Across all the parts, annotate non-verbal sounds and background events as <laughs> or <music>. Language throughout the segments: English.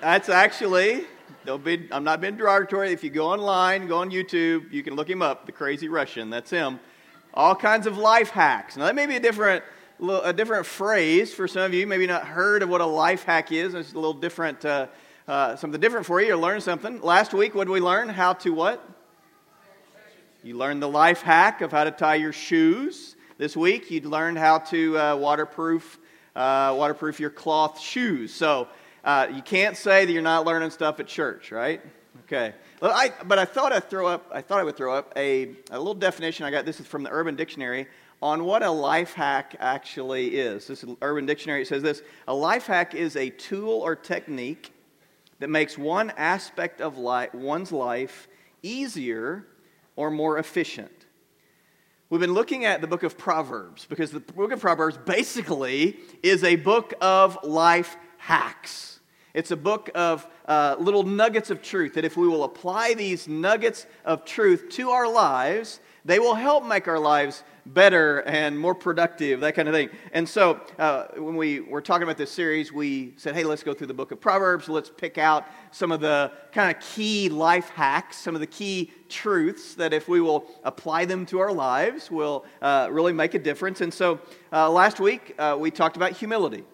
That's, actually, be, I'm not being derogatory. If you go online, go on YouTube, you can look him up, the crazy Russian. That's him. All kinds of life hacks. Now, that may be a different, a different phrase for some of you. Maybe not heard of what a life hack is. It's a little different, uh, uh, something different for you. You learn something. Last week, what did we learn? How to what? You learned the life hack of how to tie your shoes. This week, you learned how to uh, waterproof, uh, waterproof your cloth shoes. So, uh, you can't say that you're not learning stuff at church, right? Okay. Well, I, but I thought I'd throw up. I thought I would throw up a, a little definition. I got this is from the Urban Dictionary on what a life hack actually is. This is Urban Dictionary. It says this: a life hack is a tool or technique that makes one aspect of life, one's life easier or more efficient. We've been looking at the book of Proverbs because the book of Proverbs basically is a book of life hacks. It's a book of uh, little nuggets of truth that if we will apply these nuggets of truth to our lives, they will help make our lives better and more productive, that kind of thing. And so, uh, when we were talking about this series, we said, hey, let's go through the book of Proverbs. Let's pick out some of the kind of key life hacks, some of the key truths that if we will apply them to our lives, will uh, really make a difference. And so, uh, last week, uh, we talked about humility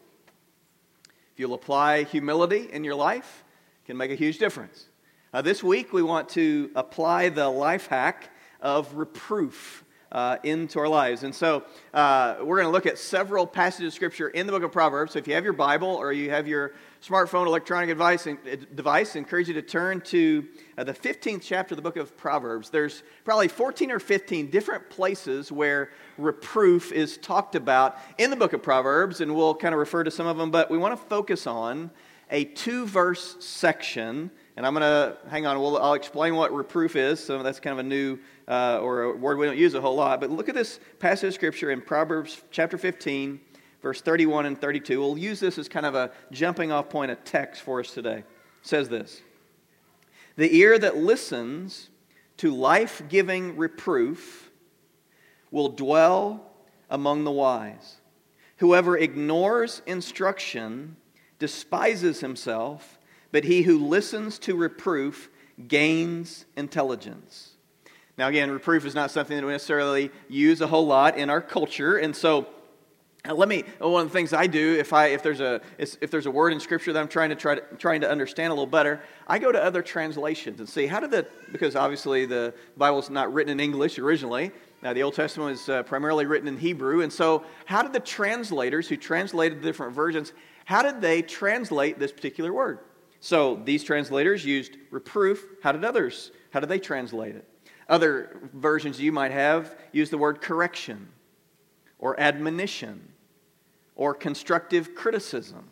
you'll apply humility in your life, can make a huge difference. Uh, this week, we want to apply the life hack of reproof uh, into our lives. And so uh, we're going to look at several passages of Scripture in the book of Proverbs. So if you have your Bible or you have your smartphone electronic device, device I encourage you to turn to uh, the 15th chapter of the book of Proverbs. There's probably 14 or 15 different places where reproof is talked about in the book of Proverbs, and we'll kind of refer to some of them, but we want to focus on a two verse section and I'm going to hang on. We'll, I'll explain what reproof is. So that's kind of a new uh, or a word we don't use a whole lot. But look at this passage of scripture in Proverbs chapter 15, verse 31 and 32. We'll use this as kind of a jumping off point of text for us today. It says this The ear that listens to life giving reproof will dwell among the wise. Whoever ignores instruction despises himself but he who listens to reproof gains intelligence. Now, again, reproof is not something that we necessarily use a whole lot in our culture, and so let me one of the things i do if i if there's a if there's a word in scripture that i'm trying to try to trying to understand a little better i go to other translations and see how did the because obviously the bible's not written in english originally now the old testament is uh, primarily written in hebrew and so how did the translators who translated the different versions how did they translate this particular word so these translators used reproof. How did others? How did they translate it? Other versions you might have use the word correction or admonition or constructive criticism.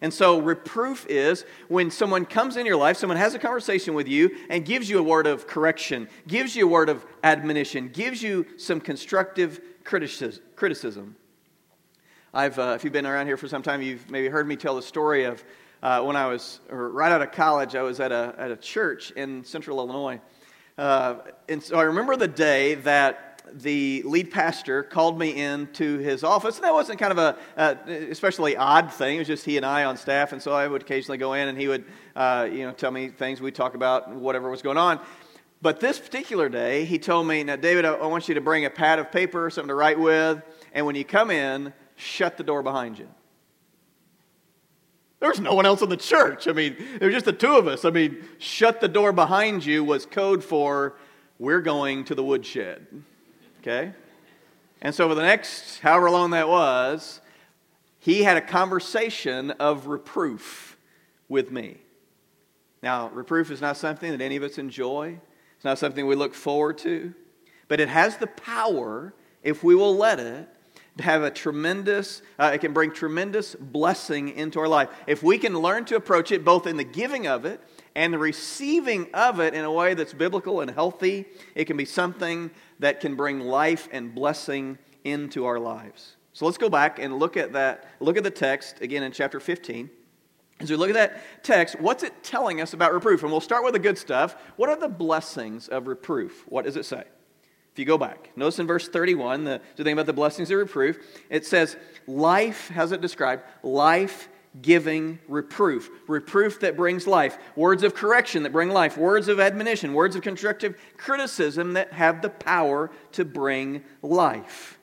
And so, reproof is when someone comes in your life, someone has a conversation with you and gives you a word of correction, gives you a word of admonition, gives you some constructive criticism. I've, uh, if you've been around here for some time, you've maybe heard me tell the story of uh, when I was right out of college, I was at a, at a church in central Illinois. Uh, and so I remember the day that the lead pastor called me into his office. And that wasn't kind of a uh, especially odd thing. It was just he and I on staff. And so I would occasionally go in and he would, uh, you know, tell me things. We'd talk about whatever was going on. But this particular day, he told me, Now, David, I want you to bring a pad of paper, something to write with. And when you come in, shut the door behind you. There was no one else in the church. I mean, it was just the two of us. I mean, shut the door behind you was code for we're going to the woodshed. Okay? And so, for the next however long that was, he had a conversation of reproof with me. Now, reproof is not something that any of us enjoy, it's not something we look forward to, but it has the power, if we will let it, have a tremendous, uh, it can bring tremendous blessing into our life. If we can learn to approach it both in the giving of it and the receiving of it in a way that's biblical and healthy, it can be something that can bring life and blessing into our lives. So let's go back and look at that, look at the text again in chapter 15. As we look at that text, what's it telling us about reproof? And we'll start with the good stuff. What are the blessings of reproof? What does it say? If you go back, notice in verse 31, the, the thing about the blessings of reproof, it says, life, how's it described? Life giving reproof. Reproof that brings life. Words of correction that bring life. Words of admonition. Words of constructive criticism that have the power to bring life.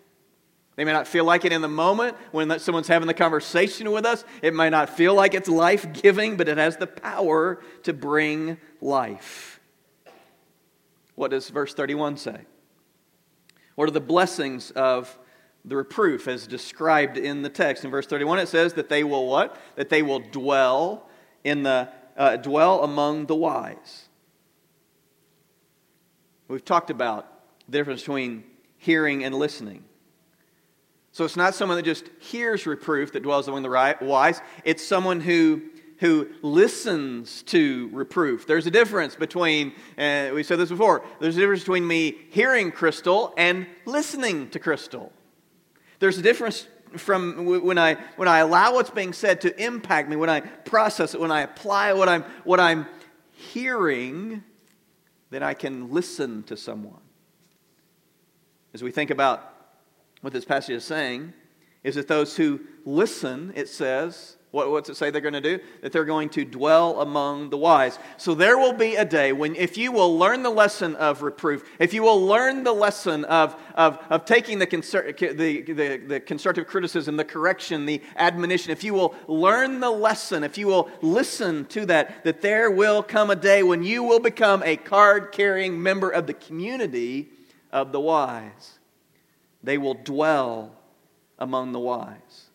They may not feel like it in the moment when someone's having the conversation with us. It may not feel like it's life giving, but it has the power to bring life. What does verse 31 say? What are the blessings of the reproof as described in the text? In verse 31, it says that they will what? That they will dwell in the uh, dwell among the wise. We've talked about the difference between hearing and listening. So it's not someone that just hears reproof that dwells among the wise. It's someone who, who listens to reproof. There's a difference between, uh, we said this before, there's a difference between me hearing Crystal and listening to Crystal. There's a difference from when I, when I allow what's being said to impact me, when I process it, when I apply what I'm, what I'm hearing, then I can listen to someone. As we think about what this passage is saying is that those who listen, it says, what, what's it say they're going to do? That they're going to dwell among the wise. So there will be a day when, if you will learn the lesson of reproof, if you will learn the lesson of, of, of taking the, the, the, the constructive criticism, the correction, the admonition, if you will learn the lesson, if you will listen to that, that there will come a day when you will become a card carrying member of the community of the wise. They will dwell among the wise.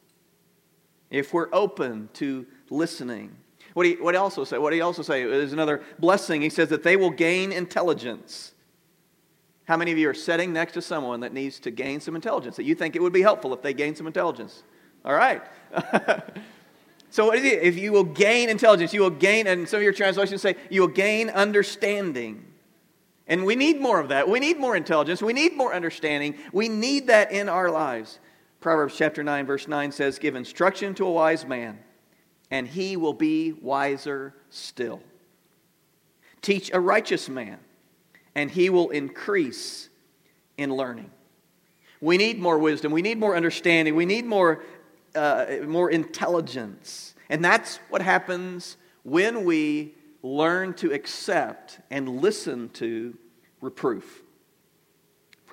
If we're open to listening. What he, what he also say? What he also say is another blessing. He says that they will gain intelligence. How many of you are sitting next to someone that needs to gain some intelligence? That you think it would be helpful if they gain some intelligence? All right. <laughs> so if you will gain intelligence, you will gain, and some of your translations say you will gain understanding. And we need more of that. We need more intelligence. We need more understanding. We need that in our lives. Proverbs chapter 9, verse 9 says, Give instruction to a wise man, and he will be wiser still. Teach a righteous man, and he will increase in learning. We need more wisdom. We need more understanding. We need more, uh, more intelligence. And that's what happens when we learn to accept and listen to reproof.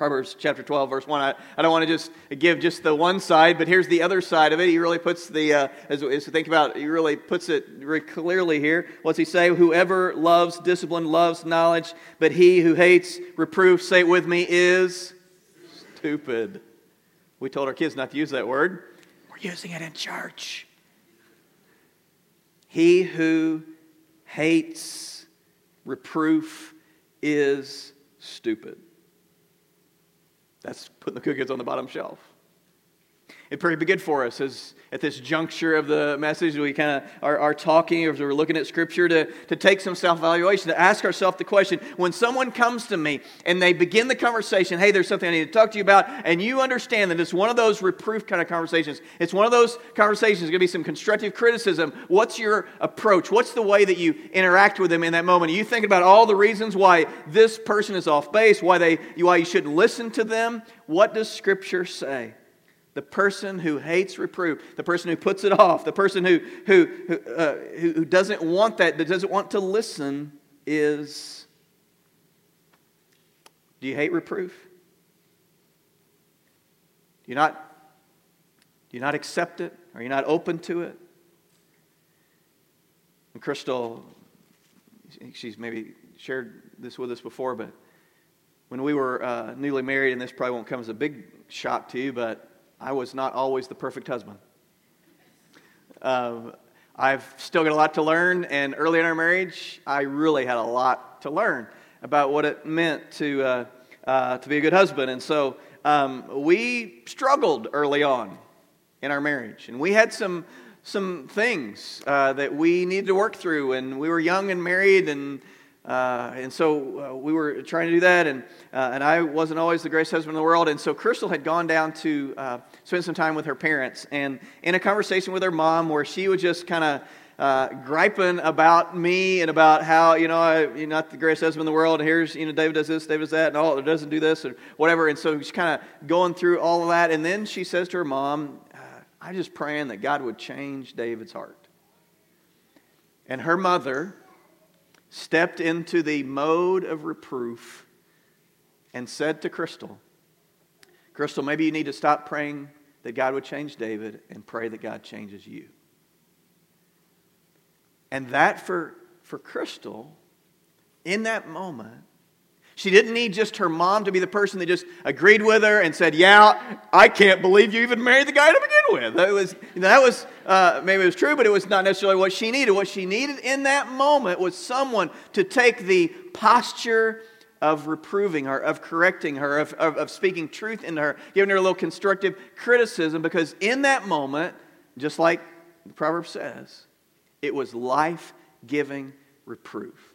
Proverbs chapter 12, verse 1. I, I don't want to just give just the one side, but here's the other side of it. He really puts the, uh, as, as we think about he really puts it very clearly here. What's he say? Whoever loves discipline loves knowledge, but he who hates reproof, say it with me, is stupid. We told our kids not to use that word. We're using it in church. He who hates reproof is stupid. That's putting the cookies on the bottom shelf. It'd probably be good for us as at this juncture of the message, we kind of are, are, talking, as we're looking at Scripture, to, to take some self evaluation, to ask ourselves the question when someone comes to me and they begin the conversation, hey, there's something I need to talk to you about, and you understand that it's one of those reproof kind of conversations. It's one of those conversations, going to be some constructive criticism. What's your approach? What's the way that you interact with them in that moment? Are you thinking about all the reasons why this person is off base, why, they, why you shouldn't listen to them? What does Scripture say? The person who hates reproof, the person who puts it off, the person who, who, who, uh, who, doesn't want that, that doesn't want to listen, is. Do you hate reproof? Do you not, do you not accept it? Are you not open to it? And Crystal, she's maybe shared this with us before, but when we were uh, newly married, and this probably won't come as a big shock to you, but I was not always the perfect husband. Uh, I've still got a lot to learn, and early in our marriage, I really had a lot to learn about what it meant to, uh, uh, to be a good husband. And so um, we struggled early on in our marriage, and we had some, some things uh, that we needed to work through, and we were young and married, and uh, and so uh, we were trying to do that, and, uh, and I wasn't always the greatest husband in the world. And so Crystal had gone down to uh, spend some time with her parents, and in a conversation with her mom, where she was just kind of uh, griping about me and about how, you know, I, you're not the greatest husband in the world, here's, you know, David does this, David does that, and all, or doesn't do this, or whatever. And so she's kind of going through all of that, and then she says to her mom, uh, I'm just praying that God would change David's heart. And her mother stepped into the mode of reproof and said to Crystal, Crystal, maybe you need to stop praying that God would change David and pray that God changes you. And that for, for Crystal, in that moment, she didn't need just her mom to be the person that just agreed with her and said, Yeah, I can't believe you even married the guy to begin with. That was, that was uh, maybe it was true, but it was not necessarily what she needed. What she needed in that moment was someone to take the posture of reproving her, of correcting her, of, of, of speaking truth into her, giving her a little constructive criticism, because in that moment, just like the proverb says, it was life giving reproof.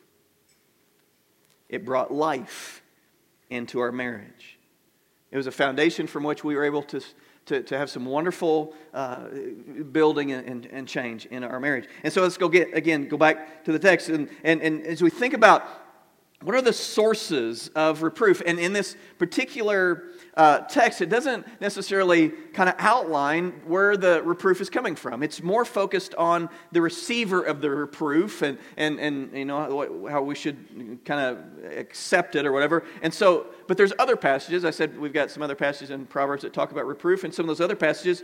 It brought life into our marriage. It was a foundation from which we were able to, to, to have some wonderful uh, building and, and, change in our marriage. And so let's go get, again, go back to the text. And, and, and as we think about what are the sources of reproof, and in this particular uh, text, it doesn't necessarily kind of outline where the reproof is coming from. It's more focused on the receiver of the reproof and, and, and you know, how we should kind of accept it or whatever. And so, but there's other passages. I said we've got some other passages in Proverbs that talk about reproof, and some of those other passages,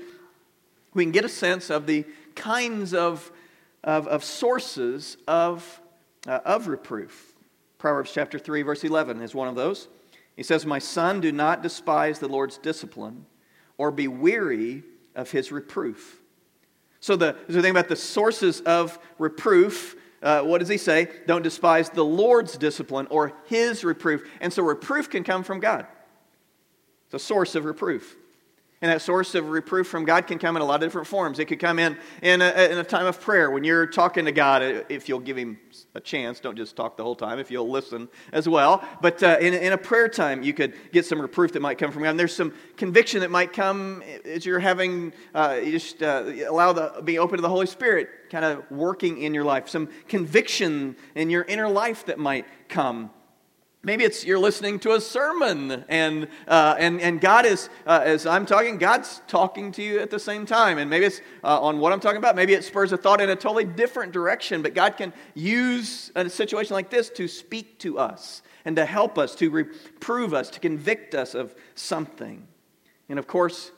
we can get a sense of the kinds of, of, of sources of, uh, of reproof. Proverbs chapter 3, verse 11 is one of those. He says, My son, do not despise the Lord's discipline or be weary of his reproof. So, the, the thing about the sources of reproof, uh, what does he say? Don't despise the Lord's discipline or his reproof. And so, reproof can come from God. It's a source of reproof. And that source of reproof from God can come in a lot of different forms. It could come in in a, in a time of prayer when you're talking to God, if you'll give Him a chance. Don't just talk the whole time, if you'll listen as well. But uh, in, in a prayer time, you could get some reproof that might come from God. And there's some conviction that might come as you're having, uh, you just uh, allow the, be open to the Holy Spirit kind of working in your life. Some conviction in your inner life that might come Maybe it's you're listening to a sermon, and, uh, and, and God is, uh, as I'm talking, God's talking to you at the same time. And maybe it's uh, on what I'm talking about. Maybe it spurs a thought in a totally different direction, but God can use a situation like this to speak to us and to help us, to reprove us, to convict us of something. And of course,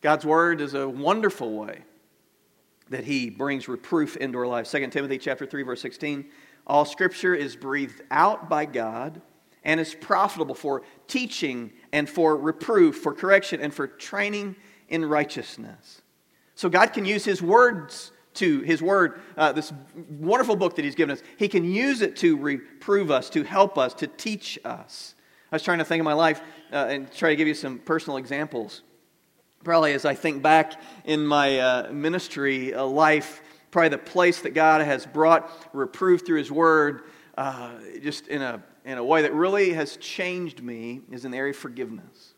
God's word is a wonderful way that He brings reproof into our lives. 2 Timothy chapter 3, verse 16 all scripture is breathed out by God and is profitable for teaching and for reproof, for correction, and for training in righteousness. So God can use His words to His Word, uh, this wonderful book that He's given us. He can use it to reprove us, to help us, to teach us. I was trying to think of my life uh, and try to give you some personal examples. Probably as I think back in my uh, ministry uh, life, probably the place that God has brought reproof through His Word, uh, just in a, in a way that really has changed me, is in the area of forgiveness.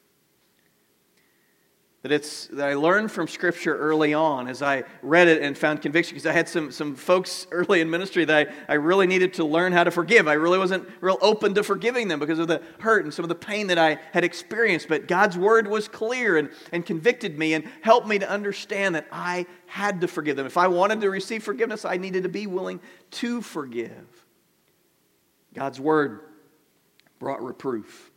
That, it's, that I learned from Scripture early on as I read it and found conviction, because I had some, some folks <laughs> early in ministry that I, I really needed to learn how to forgive. I really wasn't real open to forgiving them because of the hurt and some of the pain that I had experienced. But God's Word was clear and, and convicted me and helped me to understand that I had to forgive them. If I wanted to receive forgiveness, I needed to be willing to forgive. God's Word brought reproof.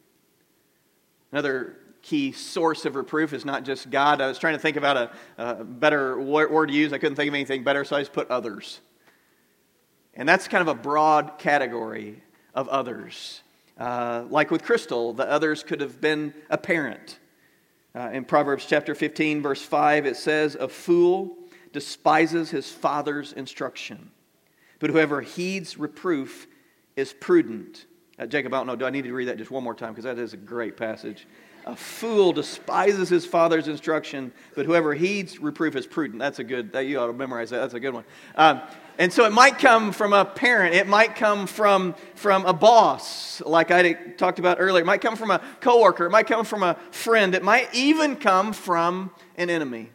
Another key source of reproof is not just God. I was trying to think about a, a better word to use. I couldn't think of anything better, so I just put others. And that's kind of a broad category of others. Uh, like with Crystal, the others could have been a parent. Uh, in Proverbs chapter 15, verse 5, it says, A fool despises his father's instruction, but whoever heeds reproof is prudent. Uh, Jacob, I don't know, do I need to read that just one more time? Because that is a great passage. A fool despises his father's instruction, but whoever heeds reproof is prudent. That's a good, that, you ought to memorize that. That's a good one. Um, and so it might come from a parent. It might come from, from a boss, like I talked about earlier. It might come from a coworker. It might come from a friend. It might even come from an enemy.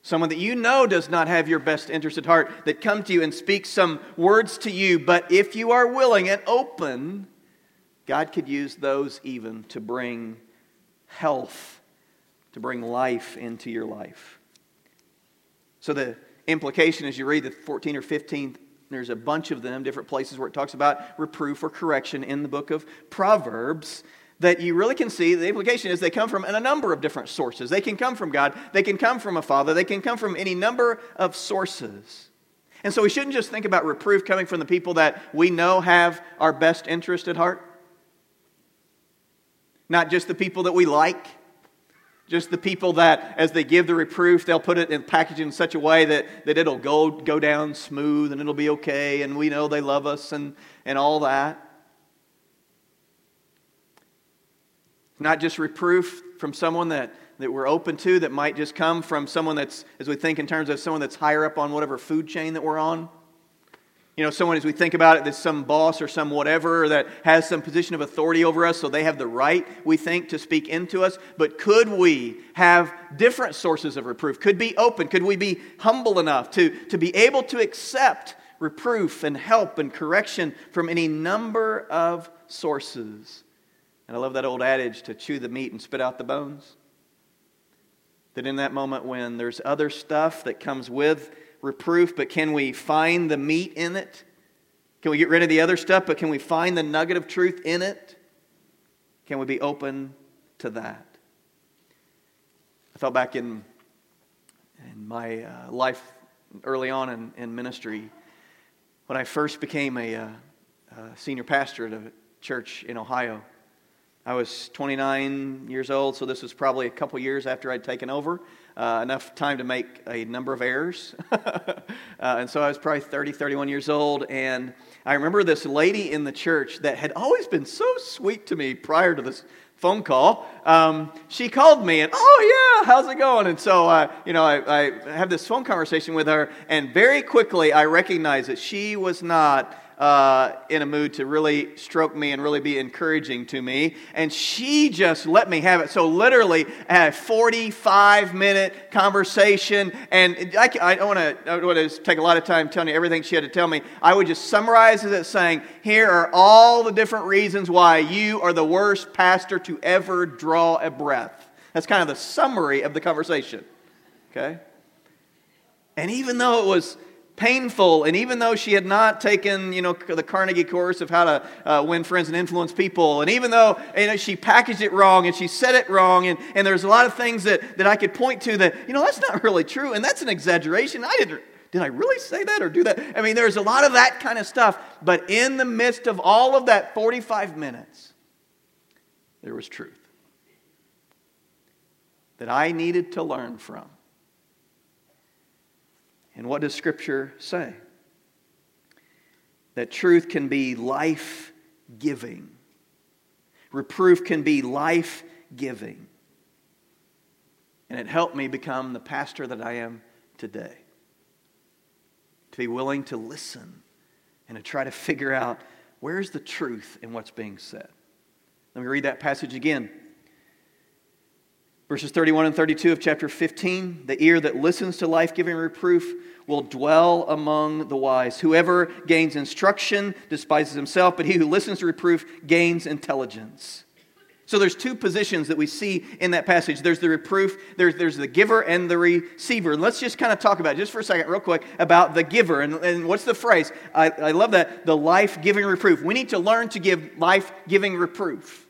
Someone that you know does not have your best interest at heart, that come to you and speak some words to you, but if you are willing and open, God could use those even to bring health, to bring life into your life. So the implication as you read the 14 or 15, there's a bunch of them, different places where it talks about reproof or correction in the book of Proverbs that you really can see the implication is they come from a number of different sources. They can come from God, they can come from a father, they can come from any number of sources. And so we shouldn't just think about reproof coming from the people that we know have our best interest at heart. Not just the people that we like, just the people that, as they give the reproof, they'll put it in package in such a way that, that it'll go, go down smooth and it'll be okay, and we know they love us and, and all that. Not just reproof from someone that, that we're open to that might just come from someone that's, as we think in terms of someone that's higher up on whatever food chain that we're on. You know, someone, as we think about it, that's some boss or some whatever that has some position of authority over us, so they have the right, we think, to speak into us. But could we have different sources of reproof? Could be open? Could we be humble enough to, to be able to accept reproof and help and correction from any number of sources? And I love that old adage to chew the meat and spit out the bones. That in that moment when there's other stuff that comes with reproof, but can we find the meat in it? Can we get rid of the other stuff, but can we find the nugget of truth in it? Can we be open to that? I thought back in, in my uh, life early on in, in, ministry, when I first became a, uh, a senior pastor at a church in Ohio. I was 29 years old, so this was probably a couple years after I'd taken over. Uh, enough time to make a number of errors. <laughs> uh, and so I was probably 30, 31 years old. And I remember this lady in the church that had always been so sweet to me prior to this phone call. Um, she called me and, oh, yeah, how's it going? And so, uh, you know, I, I have this phone conversation with her. And very quickly, I recognized that she was not uh, in a mood to really stroke me and really be encouraging to me. And she just let me have it. So, literally, I had a 45 minute conversation. And I, I don't want to take a lot of time telling you everything she had to tell me. I would just summarize it as saying, Here are all the different reasons why you are the worst pastor to ever draw a breath. That's kind of the summary of the conversation. Okay? And even though it was painful. And even though she had not taken, you know, the Carnegie course of how to uh, win friends and influence people, and even though you know, she packaged it wrong and she said it wrong, and, and there's a lot of things that, that I could point to that, you know, that's not really true, and that's an exaggeration. I didn't. Did I really say that or do that? I mean, there's a lot of that kind of stuff. But in the midst of all of that 45 minutes, there was truth that I needed to learn from. And what does Scripture say? That truth can be life giving, reproof can be life giving. And it helped me become the pastor that I am today. To be willing to listen and to try to figure out where's the truth in what's being said. Let me read that passage again. Verses 31 and 32 of chapter 15 The ear that listens to life giving reproof will dwell among the wise. Whoever gains instruction despises himself, but he who listens to reproof gains intelligence. So there's two positions that we see in that passage. There's the reproof, there's, there's the giver and the receiver. And let's just kind of talk about, it just for a second, real quick, about the giver. And, and what's the phrase? I, I love that, the life giving reproof. We need to learn to give life giving reproof.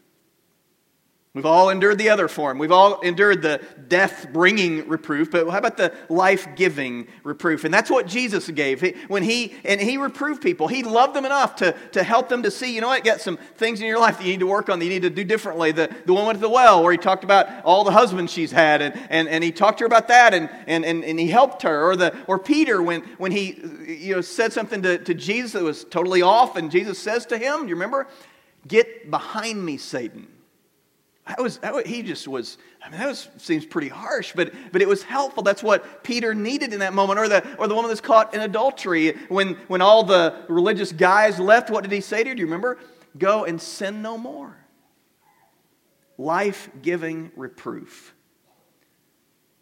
We've all endured the other form. We've all endured the death bringing reproof, but how about the life giving reproof? And that's what Jesus gave. When he, and he reproved people, he loved them enough to, to help them to see, you know what, get some things in your life that you need to work on, that you need to do differently. The, the woman at the well, where he talked about all the husbands she's had, and, and, and he talked to her about that, and, and, and, and he helped her. Or, the, or Peter, when, when he you know, said something to, to Jesus that was totally off, and Jesus says to him, you remember? Get behind me, Satan. That was, that was, he just was, I mean, that was, seems pretty harsh, but, but it was helpful. That's what Peter needed in that moment. Or the, or the woman that's caught in adultery. When, when all the religious guys left, what did he say to her? Do you remember? Go and sin no more. Life giving reproof.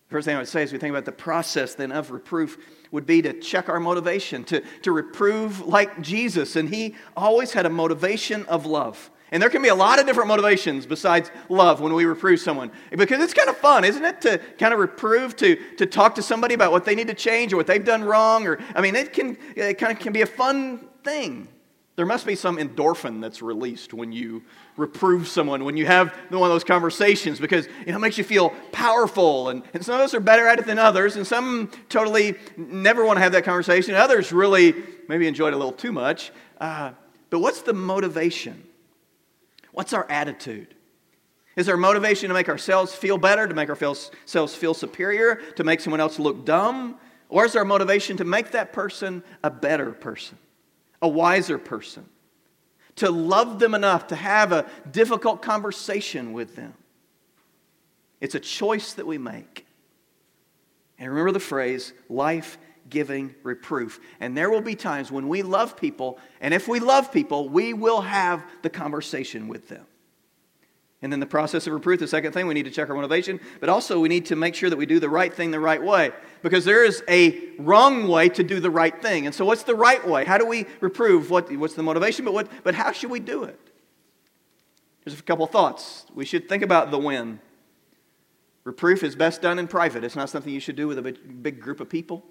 First thing I would say as we think about the process then of reproof would be to check our motivation, to, to reprove like Jesus. And he always had a motivation of love. And there can be a lot of different motivations besides love when we reprove someone. Because it's kind of fun, isn't it, to kind of reprove, to, to talk to somebody about what they need to change or what they've done wrong. Or I mean, it can it kind of can be a fun thing. There must be some endorphin that's released when you reprove someone, when you have one of those conversations, because you know, it makes you feel powerful. And, and some of us are better at it than others, and some totally never want to have that conversation. Others really maybe enjoy it a little too much. Uh, but what's the motivation? What's our attitude? Is our motivation to make ourselves feel better, to make ourselves feel superior, to make someone else look dumb? Or is our motivation to make that person a better person, a wiser person, to love them enough to have a difficult conversation with them? It's a choice that we make. And remember the phrase life giving reproof. And there will be times when we love people, and if we love people, we will have the conversation with them. And in the process of reproof, the second thing, we need to check our motivation, but also we need to make sure that we do the right thing the right way. Because there is a wrong way to do the right thing. And so, what's the right way? How do we reprove? What, what's the motivation? But, what, but how should we do it? There's a couple thoughts. We should think about the when. Reproof is best done in private. It's not something you should do with a big group of people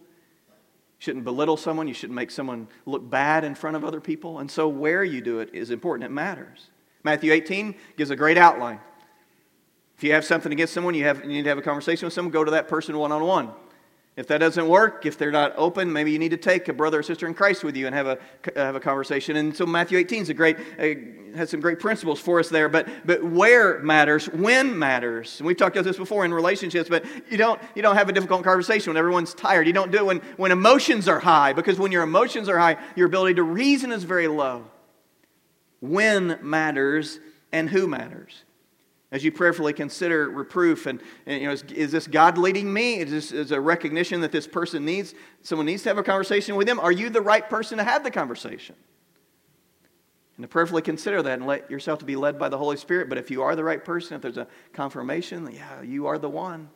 shouldn't belittle someone. You shouldn't make someone look bad in front of other people. And so, where you do it is important. It matters. Matthew 18 gives a great outline. If you have something against someone, you, have, you need to have a conversation with someone, go to that person one on one. If that doesn't work, if they're not open, maybe you need to take a brother or sister in Christ with you and have a, have a conversation. And so Matthew 18 is a great, has some great principles for us there. But, but where matters, when matters. And we've talked about this before in relationships, but you don't, you don't have a difficult conversation when everyone's tired. You don't do it when, when emotions are high, because when your emotions are high, your ability to reason is very low. When matters and who matters as you prayerfully consider reproof. And, and you know is, is, this god leading me? Is this is a recognition that this person needs someone needs to have a conversation with them are you the right person to have the conversation? And to prayerfully consider that and let yourself to be led by the holy spirit. But if you are the right person if there's a confirmation yeah you are the one.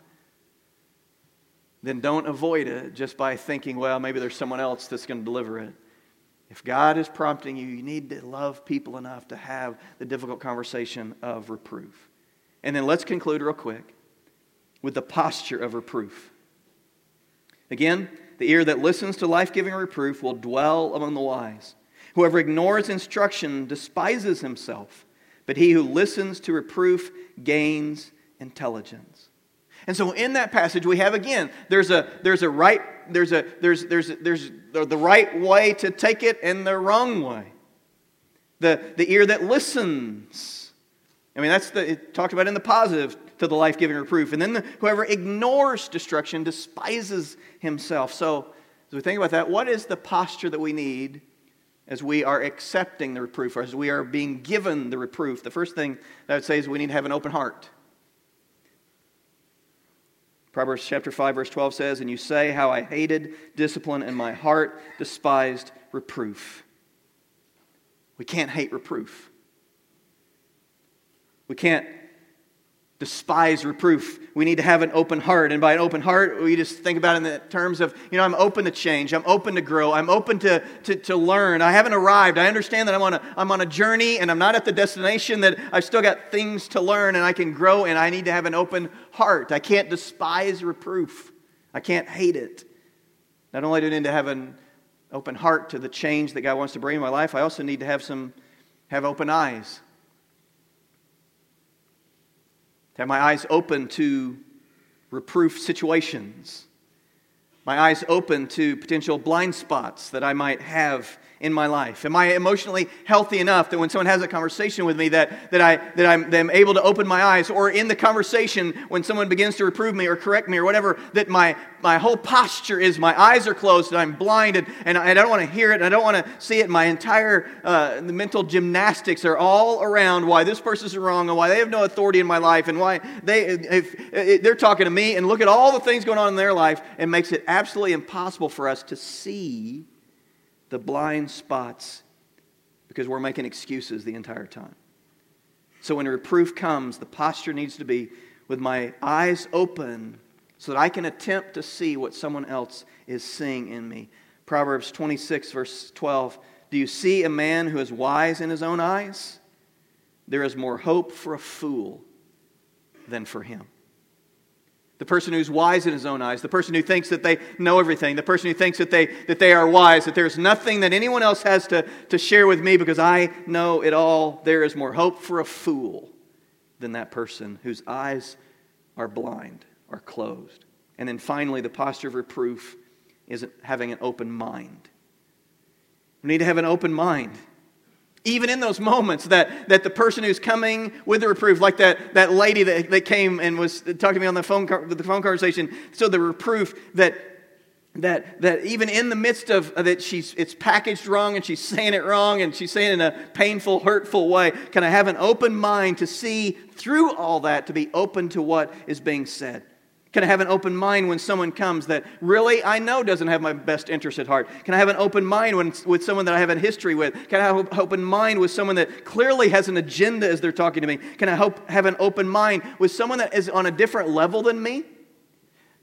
Then don't avoid it just by thinking well maybe there's someone else that's going to deliver it. If God is prompting you, you need to love people enough to have the difficult conversation of reproof. And then let's conclude real quick with the posture of reproof. Again, the ear that listens to life giving reproof will dwell among the wise. Whoever ignores instruction despises himself, but he who listens to reproof gains intelligence. And so in that passage we have again there's a there's a right there's a there's there's there's the right way to take it and the wrong way. The the ear that listens I mean, that's the, it talked about in the positive to the life giving reproof. And then the, whoever ignores destruction despises himself. So, as we think about that, what is the posture that we need as we are accepting the reproof or as we are being given the reproof? The first thing that I would say is we need to have an open heart. Proverbs chapter 5 verse 12 says, "And you say how I hated discipline and my heart despised reproof." We can't hate reproof. We can't despise reproof. We need to have an open heart. And by an open heart, we just think about it in the terms of, you know, I'm open to change. I'm open to grow. I'm open to, to, to learn. I haven't arrived. I understand that I'm on, a, I'm on a journey and I'm not at the destination, that I've still got things to learn and I can grow and I need to have an open heart. I can't despise reproof. I can't hate it. Not only do I need to have an open heart to the change that God wants to bring in my life, I also need to have some, have open eyes to have my eyes open to reproof situations, my eyes open to potential blind spots that I might have in my life? Am I emotionally healthy enough that when someone has a conversation with me that, that, I, that I'm, that I'm able to open my eyes? Or in the conversation, when someone begins to reprove me or correct me or whatever, that my, my whole posture is my eyes are closed and I'm blinded and I, don't want to hear it and I don't want to see it. My entire uh, the mental gymnastics are all around why this person's wrong and why they have no authority in my life and why they, if, if they're talking to me and look at all the things going on in their life, it makes it absolutely impossible for us to see the blind spots because we're making excuses the entire time. So when reproof comes, the posture needs to be with my eyes open so that I can attempt to see what someone else is seeing in me. Proverbs 26, verse 12. Do you see a man who is wise in his own eyes? there is more hope for a fool than for him. The person who's wise in his own eyes, the person who thinks that they know everything, the person who thinks that they, that they are wise, that there's nothing that anyone else has to, to share with me because I know it all. There is more hope for a fool than that person whose eyes are blind, are closed. And then finally, the posture of reproof is having an open mind. We need to have an open mind even in those moments that, that the person who's coming with the reproof, like that, that lady that, that came and was talking to me on the phone, the phone conversation, so the reproof that, that, that even in the midst of that she's it's packaged wrong and she's <laughs> saying it wrong and she's saying it in a painful hurtful way. Can i have an open mind to see through all that to be open to what is being said can I have an open mind when someone comes that really I know doesn't have my best interest at heart? Can I have an open mind when, with someone that I have a history with? Can I have an open mind with someone that clearly has an agenda as they're talking to me? Can I hope, have an open mind with someone that is on a different level than me?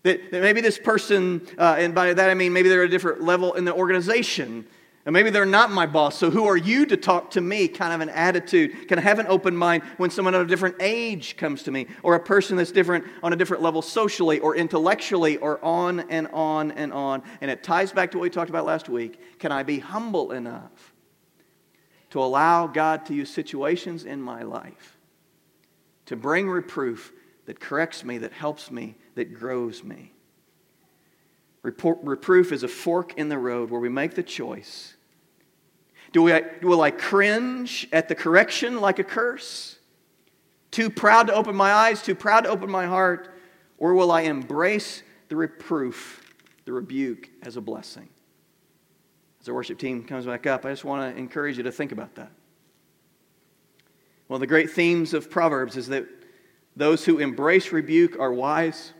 That, that maybe this person, uh, and by that I mean maybe they're at a different level in the organization and maybe they're not my boss, so who are you to talk to me? Kind of an attitude. Can I have an open mind when someone of a different age comes to me, or a person that's different on a different level socially or intellectually, or on and on and on? And it ties back to what we talked about last week. Can I be humble enough to allow God to use situations in my life to bring reproof that corrects me, that helps me, that grows me? Reproof is a fork in the road where we make the choice do we, will I cringe at the correction like a curse? Too proud to open my eyes, too proud to open my heart? Or will I embrace the reproof, the rebuke as a blessing? As our worship team comes back up, I just want to encourage you to think about that. One of the great themes of Proverbs is that those who embrace rebuke are wise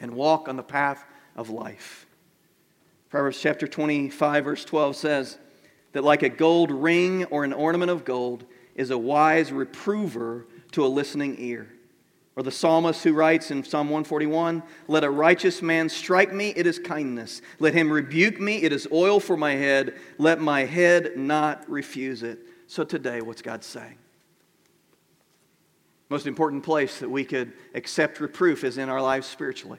and walk on the path of life. Proverbs chapter 25, verse 12 says, that, like a gold ring or an ornament of gold, is a wise reprover to a listening ear. Or the psalmist who writes in Psalm 141 Let a righteous man strike me, it is kindness. Let him rebuke me, it is oil for my head. Let my head not refuse it. So today, what's God saying? Most important place that we could accept reproof is in our lives spiritually.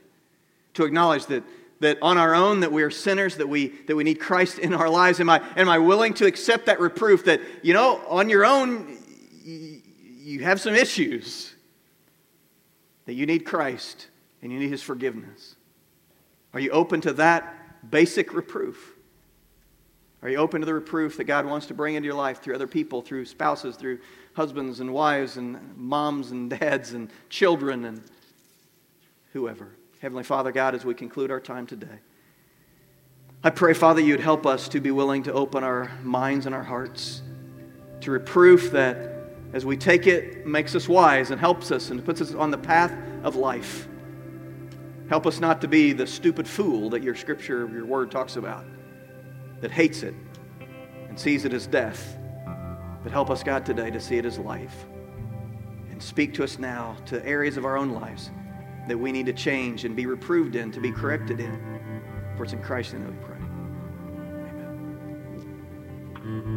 To acknowledge that that on our own that we are sinners that we that we need christ in our lives. Am i am i willing to accept that reproof that you know on your own you have some issues that you need christ and you need his forgiveness? Are you open to that basic reproof? Are you open to the reproof that god wants to bring into your life through other people through spouses through husbands and wives and moms and dads and children and whoever Heavenly Father, God, as we conclude our time today, I pray, Father, you'd help us to be willing to open our minds and our hearts to reproof that as we take it makes us wise and helps us and puts us on the path of life. Help us not to be the stupid fool that your scripture, your word talks about, that hates it and sees it as death. But help us, God, today to see it as life. And speak to us now to areas of our own lives that we need to change and be reproved in, to be corrected in. For it's in Christ's name that we pray. Amen.